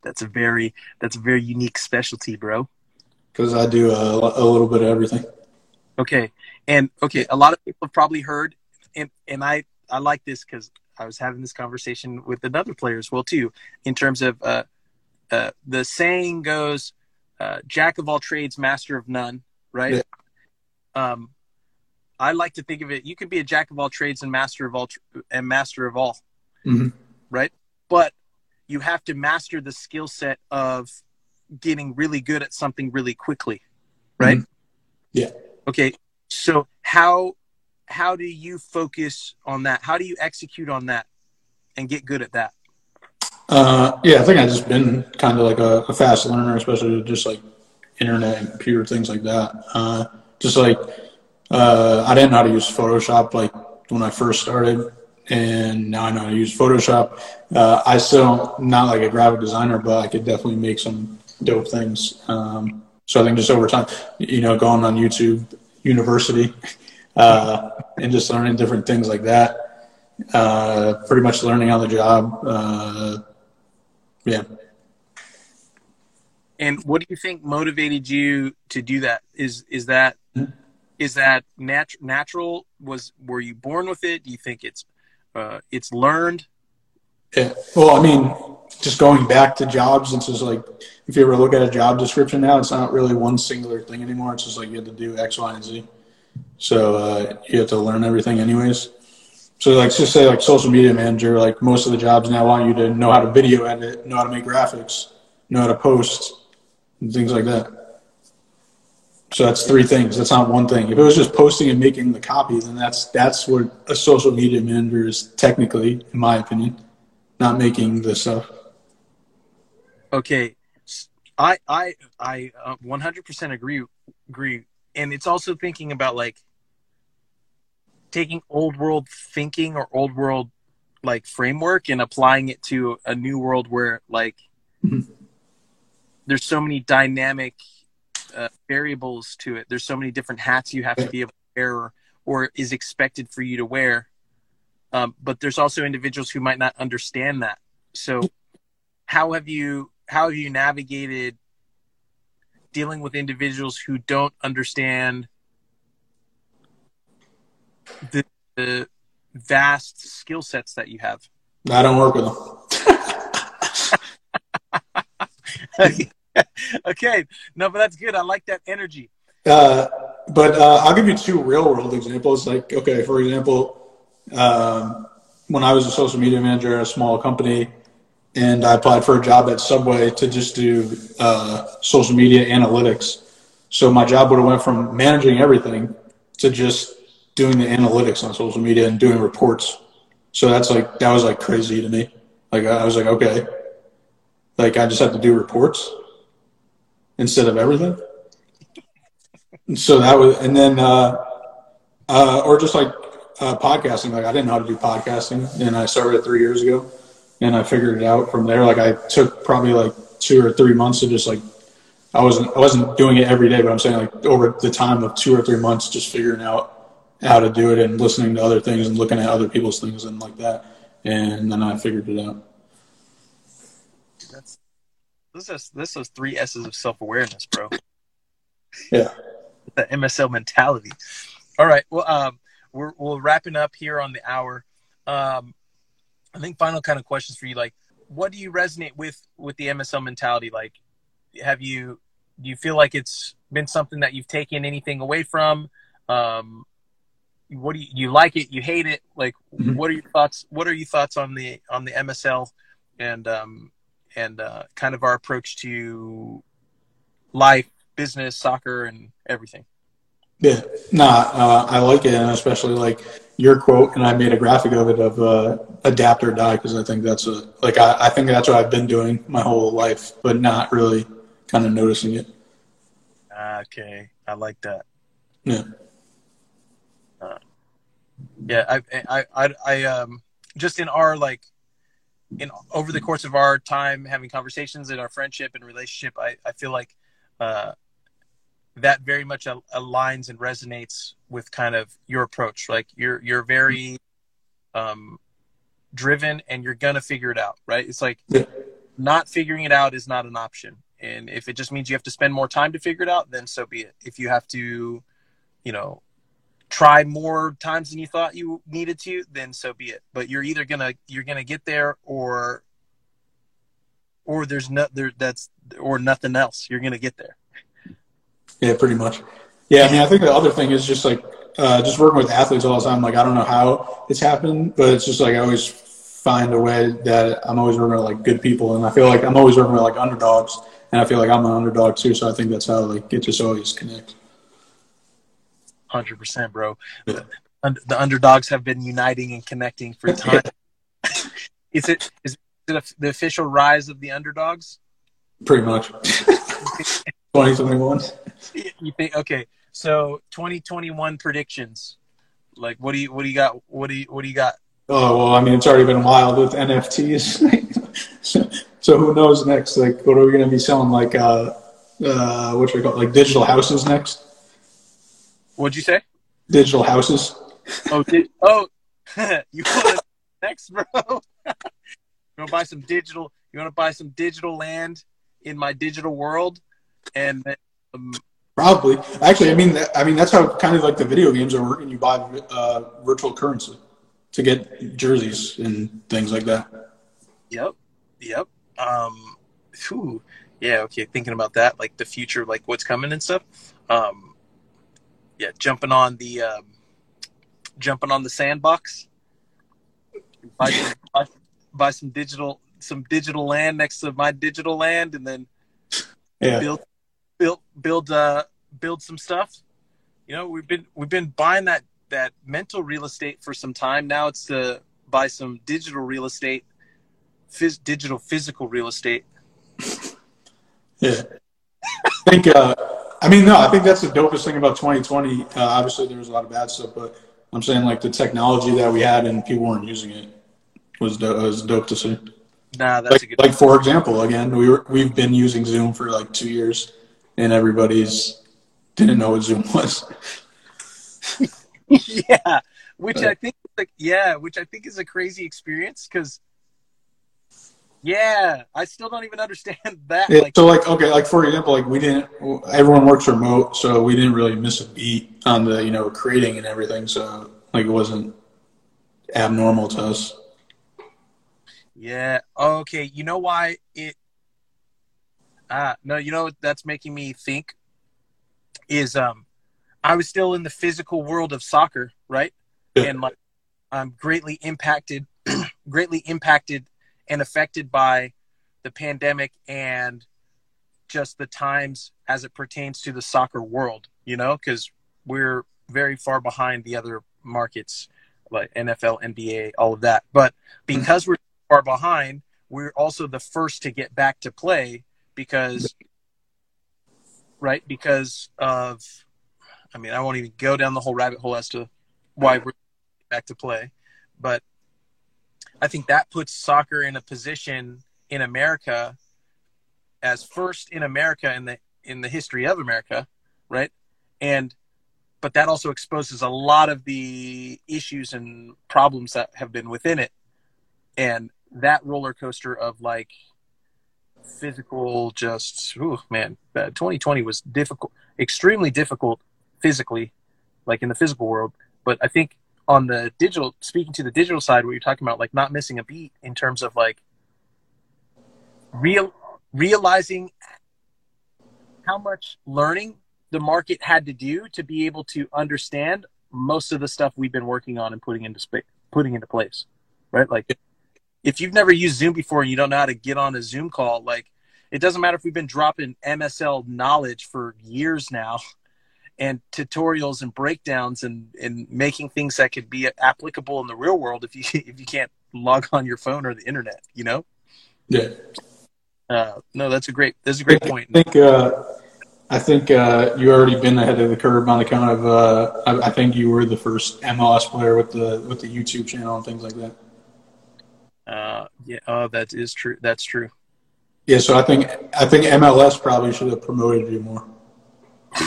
that's a very that's a very unique specialty, bro. Because I do a, a little bit of everything. Okay, and okay, a lot of people have probably heard, and and I I like this because I was having this conversation with another player as well too, in terms of uh, uh, the saying goes, uh, "Jack of all trades, master of none." Right. Yeah. Um, I like to think of it. You could be a jack of all trades and master of all tr- and master of all. Mm-hmm. Right. But you have to master the skill set of getting really good at something really quickly right mm-hmm. yeah okay so how how do you focus on that how do you execute on that and get good at that uh, yeah i think i've just been kind of like a, a, fast learner especially just like internet and computer things like that uh, just like uh, i didn't know how to use photoshop like when i first started and now I know how to use Photoshop. Uh, I still not like a graphic designer, but I could definitely make some dope things. Um, so I think just over time, you know, going on YouTube University uh, and just learning different things like that. Uh, pretty much learning on the job. Uh, yeah. And what do you think motivated you to do that? Is is that is that nat- natural? Was were you born with it? Do you think it's uh, it's learned? Yeah. Well, I mean, just going back to jobs, it's just like if you ever look at a job description now, it's not really one singular thing anymore. It's just like you have to do X, Y, and Z. So uh, you have to learn everything anyways. So like just say like social media manager, like most of the jobs now want you to know how to video edit, know how to make graphics, know how to post, and things like that. So that's three things. That's not one thing. If it was just posting and making the copy, then that's that's what a social media manager is technically, in my opinion, not making the stuff. Okay, I I I uh, 100% agree agree, and it's also thinking about like taking old world thinking or old world like framework and applying it to a new world where like Mhm. there's so many dynamic uh, variables to it. There's so many different hats you have to be able to wear or, or is expected for you to wear. Um, but there's also individuals who might not understand that. So how have you how have you navigated dealing with individuals who don't understand the, the vast skill sets that you have? I don't work with them. <laughs> okay, no, but that's good. I like that energy. Uh, but uh, I'll give you two real world examples. Like, okay, for example, um, when I was a social media manager at a small company, and I applied for a job at Subway to just do uh, social media analytics. So my job would have went from managing everything to just doing the analytics on social media and doing reports. So that's like that was like crazy to me. Like I was like, okay, like I just have to do reports instead of everything. And so that was, and then, uh, uh, or just like uh, podcasting. Like I didn't know how to do podcasting, and I started it three years ago, and I figured it out from there. Like I took probably like two or three months to just like I wasn't I wasn't doing it every day, but I'm saying like over the time of two or three months, just figuring out how to do it and listening to other things and looking at other people's things and like that, and then I figured it out. That's this is this is three S's of self awareness, bro. Yeah. <laughs> The MSL mentality. All right. Well, um, we're we're wrapping up here on the hour. Um, I think final kind of questions for you. Like, what do you resonate with with the MSL mentality? Like, have you do you feel like it's been something that you've taken anything away from? Um, what do you, you like it? You hate it? Like, Mhm. what are your thoughts? What are your thoughts on the on the MSL and um, and uh, kind of our approach to life, business, soccer, and everything? Yeah, nah, uh, I like it, and especially like your quote, and I made a graphic of it of uh, adapt or die because I think that's a like I, I think that's what I've been doing my whole life, but not really kind of noticing it. Okay, I like that. Yeah, Yeah, I, I, I, I, um, just in our like, in over the course of our time having conversations in our friendship and relationship, I, I feel like, uh, that very much al- aligns and resonates with kind of your approach. Like you're, you're very, um, driven and you're gonna figure it out, right? It's like Yeah. not figuring it out is not an option. And if it just means you have to spend more time to figure it out, then so be it. If you have to, you know, try more times than you thought you needed to, then so be it. But you're either gonna you're gonna get there or or there's no there that's or nothing else. You're gonna get there. Yeah, pretty much. Yeah, I mean, I think the other thing is just like uh, just working with athletes all the time. Like I don't know how it's happened, but it's just like I always find a way that I'm always working with like good people, and I feel like I'm always working with like underdogs, and I feel like I'm an underdog too. So I think that's how like it just always connects. Hundred percent, bro. Yeah. The, underdogs have been uniting and connecting for <laughs> time. is it is it the official rise of the underdogs? Pretty much. <laughs> 2021. you think okay so 2021 predictions like what do you what do you got what do you what do you got Oh well, I mean, it's already been wild with NFTs. <laughs> so who knows next? Like, what are we going to be selling? Like, uh, uh, what should we call it? like digital houses next? What'd you say? Digital houses. Oh, di- oh, <laughs> you want next, bro? <laughs> you want to buy some digital? You want to buy some digital land in my digital world, and um, Probably. Actually, I mean, I mean that's how kind of like the video games are working. You buy uh, virtual currency to get jerseys and things like that. Yep. Yep. Um, whew. Yeah. Okay. Thinking about that, like the future, like what's coming and stuff. Um, yeah. Jumping on the, um, jumping on the sandbox. Buy some, buy, buy some digital, some digital land next to my digital land, and then Yeah. build, build, build, uh, build some stuff. You know, we've been we've been buying that that mental real estate for some time. Now it's to buy some digital real estate, phys- digital physical real estate. Yeah. I think, uh, I mean, no, I think that's the dopest thing about 2020. Uh, obviously, there was a lot of bad stuff, but I'm saying like the technology that we had and people weren't using it was, do- was dope to see. Nah, that's Like, a good. like for example, again, we were we've been using Zoom for like two years, and everybody's didn't know what Zoom <laughs> was. <laughs> yeah, which I think, like, yeah, which I think is a crazy experience because, yeah, I still don't even understand <laughs> that. Yeah, Like, so like okay, like for example, like we didn't. Everyone works remote, so we didn't really miss a beat on the you know creating and everything. So like it wasn't abnormal to us. Yeah. Okay. You know why it? Ah, no. You know what that's making me think is um, I was still in the physical world of soccer, right? Yeah. And like, I'm greatly impacted, <clears throat> greatly impacted and affected by the pandemic and just the times as it pertains to the soccer world. You know, because we're very far behind the other markets like NFL, NBA, all of that. But because we're far behind, we're also the first to get back to play because, right? Because of, I mean, I won't even go down the whole rabbit hole as to why we're back to play, but I think that puts soccer in a position in America as first in America in the in the history of America, right? And but that also exposes a lot of the issues and problems that have been within it and that roller coaster of like physical just ooh, man uh, 2020 was difficult extremely difficult physically like in the physical world but i think on the digital speaking to the digital side what you're talking about like not missing a beat in terms of like real realizing how much learning the market had to do to be able to understand most of the stuff we've been working on and putting into space, putting into place, right? Like, if you've never used Zoom before and you don't know how to get on a Zoom call, like, it doesn't matter if we've been dropping MSL knowledge for years now, and tutorials and breakdowns and and making things that could be applicable in the real world if you <laughs> if you can't log on your phone or the internet, you know. Yeah. Uh, no, that's a great that's a great point. I think uh, I think uh, you already been ahead of the curve on account of uh, I, I think you were the first MLS player with the with the YouTube channel and things like that. Uh, yeah, oh, that is true. That's true. Yeah, so I think I think MLS probably should have promoted you more. <laughs>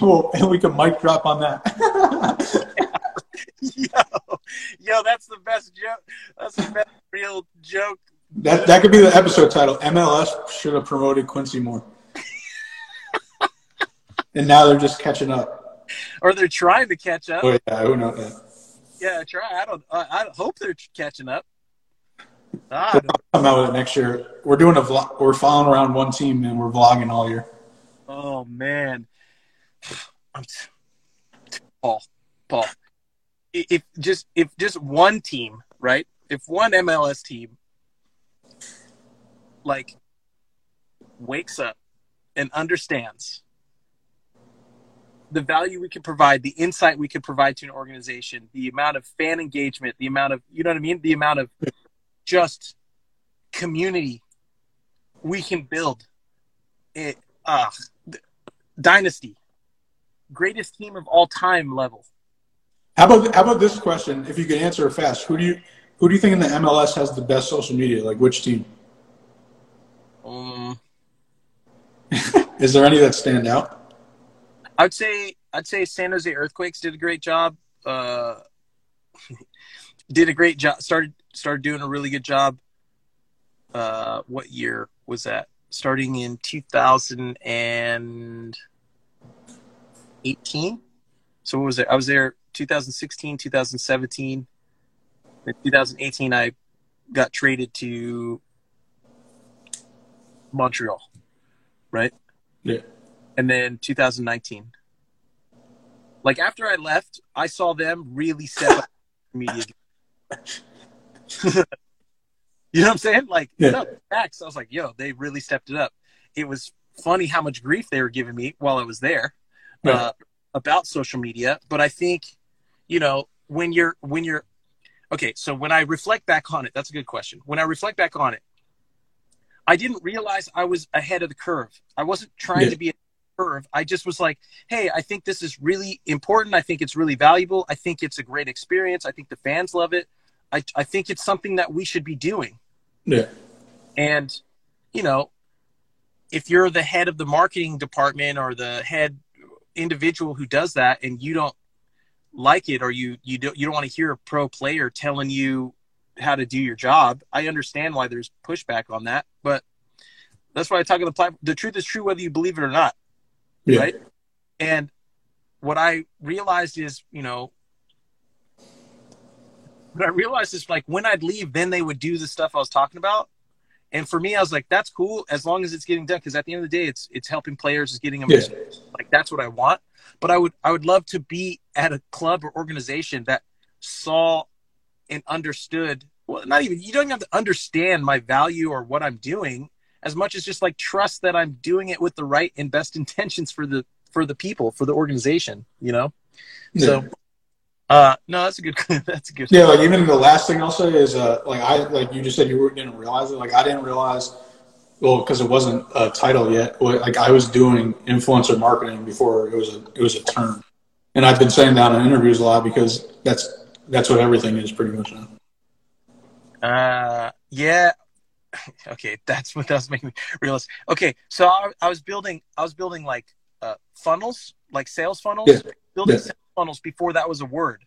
well, and we can mic drop on that. <laughs> yo, yo, that's the best joke. That's the best real joke. that that could be the episode title. MLS should have promoted Quincy more. <laughs> and now they're just catching up. <laughs> Or they're trying to catch up. Oh yeah, who knows? Yeah, try. I don't. I, I hope they're catching up. Ah, Come out with it next year. We're doing a vlog. We're following around one team and we're vlogging all year. oh man, <sighs> I'm t- Paul. Paul. If just if just one team, right? If one MLS team, like, wakes up and understands the value we could provide, the insight we could provide to an organization, the amount of fan engagement, the amount of you know what I mean, the amount of just community we can build. It th- dynasty. greatest team of all time level. How about how about this question? If you can answer it fast, who do you who do you think in the MLS has the best social media? Like which team? Um, <laughs> Is there any that stand out? I'd say I'd say San Jose Earthquakes did a great job. Uh, <laughs> did a great job. Started started doing a really good job. Uh, what year was that? Starting in 2018. So what was it? I was there 2016, 2017. In 2018, I got traded to Montreal, right? Yeah. And then 2019. Like after I left, I saw them really step up <laughs> media. <laughs> you know what I'm saying? Like, Yeah. no, facts. I was like, yo, they really stepped it up. It was funny how much grief they were giving me while I was there Right. uh, about social media. But I think, you know, when you're when you're okay, so when I reflect back on it, that's a good question. When I reflect back on it, I didn't realize I was ahead of the curve. I wasn't trying Yeah. to be a curve. I just was like, hey, I think this is really important. I think it's really valuable. I think it's a great experience. I think the fans love it. I, I think it's something that we should be doing. Yeah. And, you know, if you're the head of the marketing department or the head individual who does that and you don't like it or you you don't you don't want to hear a pro player telling you how to do your job, I understand why there's pushback on that. But that's why I talk about the platform. The truth is true whether you believe it or not Yeah. right? And what I realized is, you know, what I realized is like when I'd leave, then they would do the stuff I was talking about. And for me, I was like, that's cool as long as it's getting done. Because at the end of the day, it's it's helping players, it's getting them Yeah. like that's what I want. But I would I would love to be at a club or organization that saw and understood. Well, not even you don't even have to understand my value or what I'm doing as much as just like trust that I'm doing it with the right and best intentions for the for the people for the organization. You know. So, uh, no, that's a good. <laughs> That's a good. Yeah, like even the last thing I'll say is, uh, like I, like you just said, you didn't realize it. Like I didn't realize, well, because it wasn't a title yet. Like I was doing influencer marketing before it was a, it was a term, and I've been saying that in interviews a lot because that's that's what everything is pretty much now. Uh, yeah. <laughs> Okay, that's what that's making me realize. Okay, so I, I was building, I was building like uh, funnels, like sales funnels, Yeah. building Yeah. sales funnels before that was a word,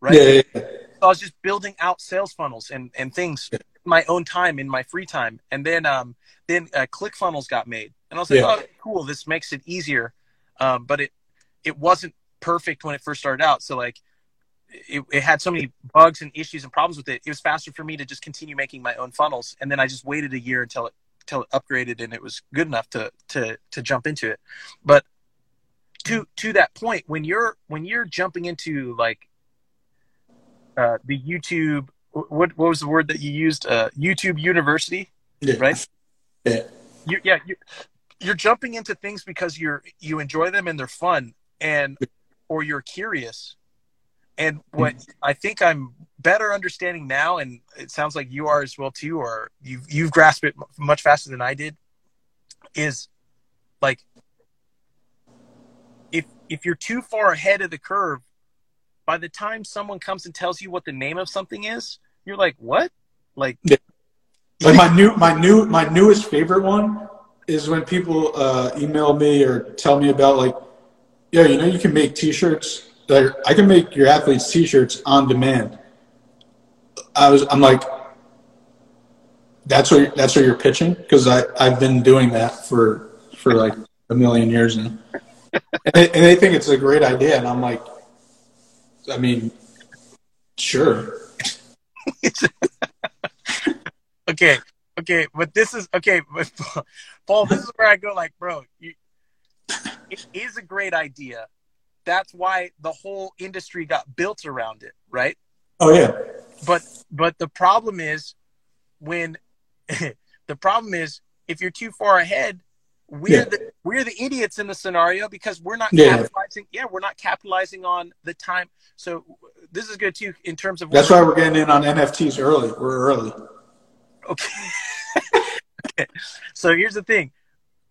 right? Yeah, yeah. So I was just building out sales funnels and and things in my own time in my free time, and then um then uh, Click Funnels got made, and I was like, oh, cool, this makes it easier, um, but it it wasn't perfect when it first started out, so like. It, it had so many bugs and issues and problems with it. It was faster for me to just continue making my own funnels, and then I just waited a year until it until it upgraded and it was good enough to to to jump into it. But to to that point, when you're when you're jumping into like uh, the YouTube. What what was the word that you used? Uh, YouTube University, Yeah. right? Yeah. You, yeah, you, you're jumping into things because you're you enjoy them and they're fun, and or you're curious. And what I think I'm better understanding now, and it sounds like you are as well too, or you've you've grasped it much faster than I did, is like if if you're too far ahead of the curve, by the time someone comes and tells you what the name of something is, you're like, what? Like, Like my new, my new, my newest favorite one is when people uh, email me or tell me about like, yeah, you know, you can make T-shirts. Like, I can make your athletes T-shirts on demand. I was, I'm like, that's what that's what you're pitching because I I've been doing that for for like a million years now, and they, and they think it's a great idea, and I'm like, I mean, sure, <laughs> okay, okay, but this is okay, but <laughs> Paul, this is where I go. Like, bro, you, it is a great idea. That's why the whole industry got built around it, right? oh yeah, But but the problem is when <laughs> the problem is if you're too far ahead, we're Yeah. the we're the idiots in the scenario because we're not Yeah. capitalizing. Yeah, we're not capitalizing on the time. So this is good too in terms of that's why we're getting in on NFTs early. We're early. Okay. <laughs> okay. So here's the thing.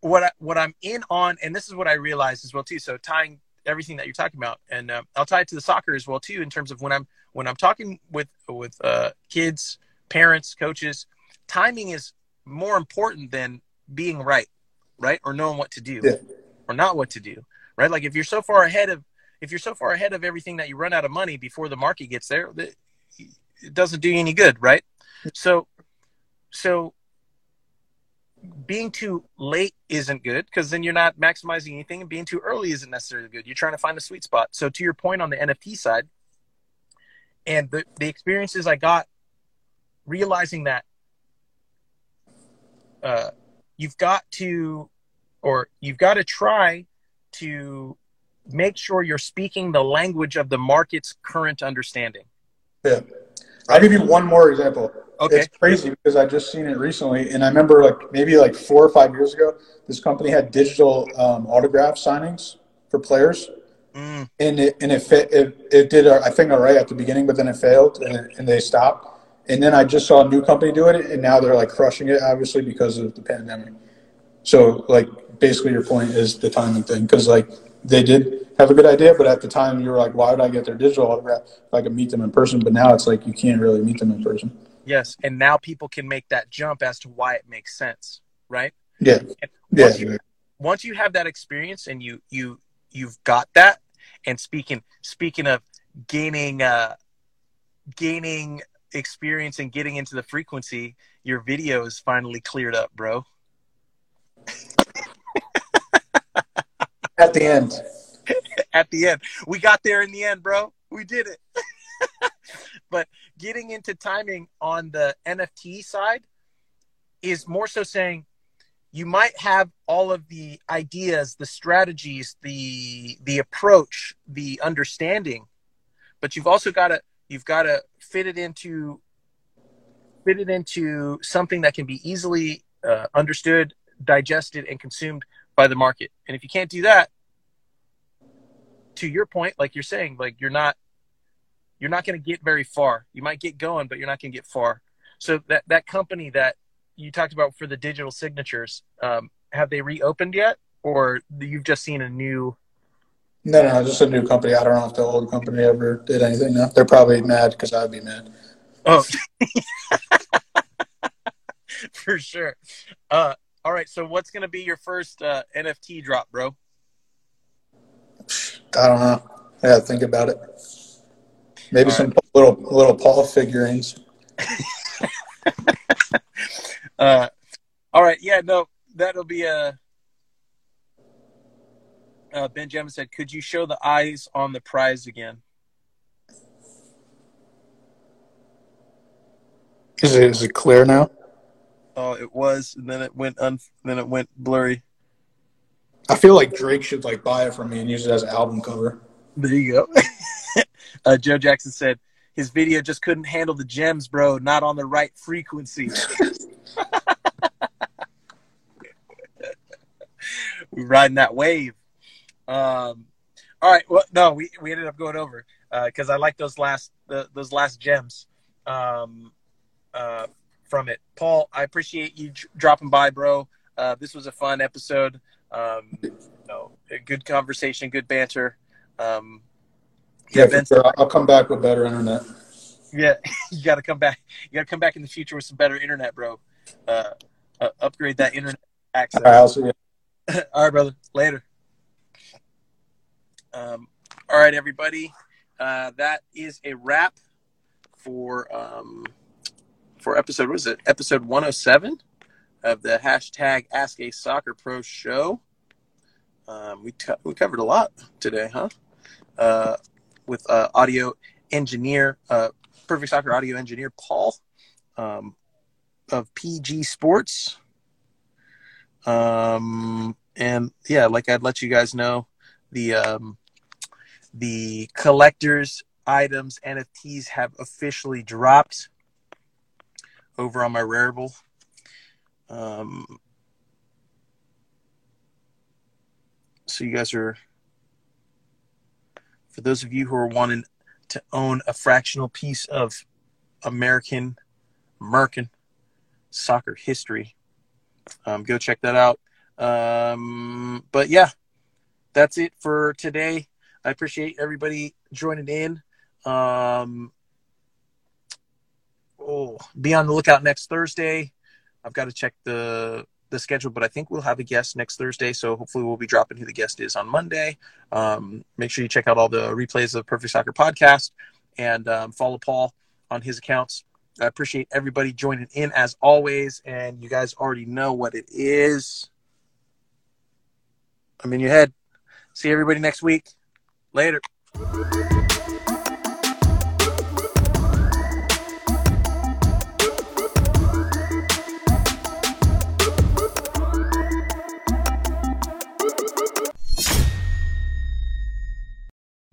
What I, what I'm in on, and this is what I realized as well too. So tying everything that you're talking about, and uh, I'll tie it to the soccer as well too. In terms of when I'm when I'm talking with with uh, kids, parents, coaches, timing is more important than being right, right, or knowing what to do, Yeah. or not what to do, right? Like if you're so far ahead of if you're so far ahead of everything that you run out of money before the market gets there, it doesn't do you any good, right? So, so being too late isn't good because then you're not maximizing anything, and being too early isn't necessarily good. You're trying to find a sweet spot. So, to your point on the NFT side, and the the experiences I got, realizing that uh, you've got to, or you've got to try to make sure you're speaking the language of the market's current understanding. Yeah. I'll give you one more example. Okay. It's crazy because I just seen it recently, and I remember like maybe like four or five years ago, this company had digital um, autograph signings for players, Mm, and it and it fit, it, it did I think all right at the beginning, but then it failed and, it, and they stopped. And then I just saw a new company doing it, and now they're like crushing it, obviously because of the pandemic. So like basically, your point is the timing thing because like they did have a good idea, but at the time you were like, why would I get their digital autograph if I could meet them in person? But now it's like you can't really meet them in person. Yes, and now people can make that jump as to why it makes sense, right? Yeah, And yeah, once you once you have that experience and you you you've got that and speaking speaking of gaining uh gaining experience and getting into the frequency your video is finally cleared up bro. At the end. <laughs> at the end. We got there in the end bro. We did it. but <laughs> getting into timing on the nft side is more so saying you might have all of the ideas the strategies the the approach the understanding but you've also got to you've got to fit it into fit it into something that can be easily uh, understood digested and consumed by the market. And if you can't do that to your point like you're saying like you're not you're not going to get very far you might get going but you're not going to get far so that that company that you talked about for the digital signatures um, have they reopened yet or you've just seen a new No, no, just a new company. I don't know if the old company ever did anything. No, they're probably mad because I'd be mad. oh <laughs> for sure uh, all right so what's going to be your first uh, nft drop bro I don't know. I gotta think about it. Maybe All some little little Paul figurines. <laughs> uh, all right yeah no that'll be a uh, ben Gemma said could you show the eyes on the prize again Is it is it clear now? Oh, it was, and then it went un, then it went blurry. I feel like Drake should like buy it from me and use it as an album cover. There you go. <laughs> uh, Joe Jackson said his video just couldn't handle the gems, bro. Not on the right frequency. We're <laughs> riding that wave. Um, all right. Well, no, we, we ended up going over because I like those last the, those last gems um, uh, from it. Paul, I appreciate you j- dropping by, bro. Uh, this was a fun episode. Um, you know, good conversation, good banter. Um, Yeah, yeah, sure. I'll come back with better internet. yeah, <laughs> you got to come back. You got to come back in the future with some better internet, bro. Uh, uh, upgrade that internet access. All right, I'll see you. <laughs> All right, brother. Later. Um, all right, everybody. Uh, that is a wrap for um, for episode. What is it? Episode one hundred seven of the hashtag Ask a Soccer Pro show. Um, we co- we covered a lot today, huh? Uh, with uh, audio engineer, uh, Perfect Soccer audio engineer Paul um, of PG Sports. Um, and yeah, like I'd let you guys know, the um, the collectors items NFTs have officially dropped over on my Rarible. Um, so you guys are, for those of you who are wanting to own a fractional piece of American, American soccer history, um, go check that out. Um, but yeah, that's it for today. I appreciate everybody joining in. Um, oh, be on the lookout next Thursday. I've got to check the the schedule, but I think we'll have a guest next Thursday. So hopefully we'll be dropping who the guest is on Monday. Um, make sure you check out all the replays of the Perfect Soccer podcast and um, follow Paul on his accounts. I appreciate everybody joining in as always, and you guys already know what it is. I'm in your head. See everybody next week. Later.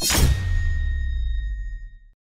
you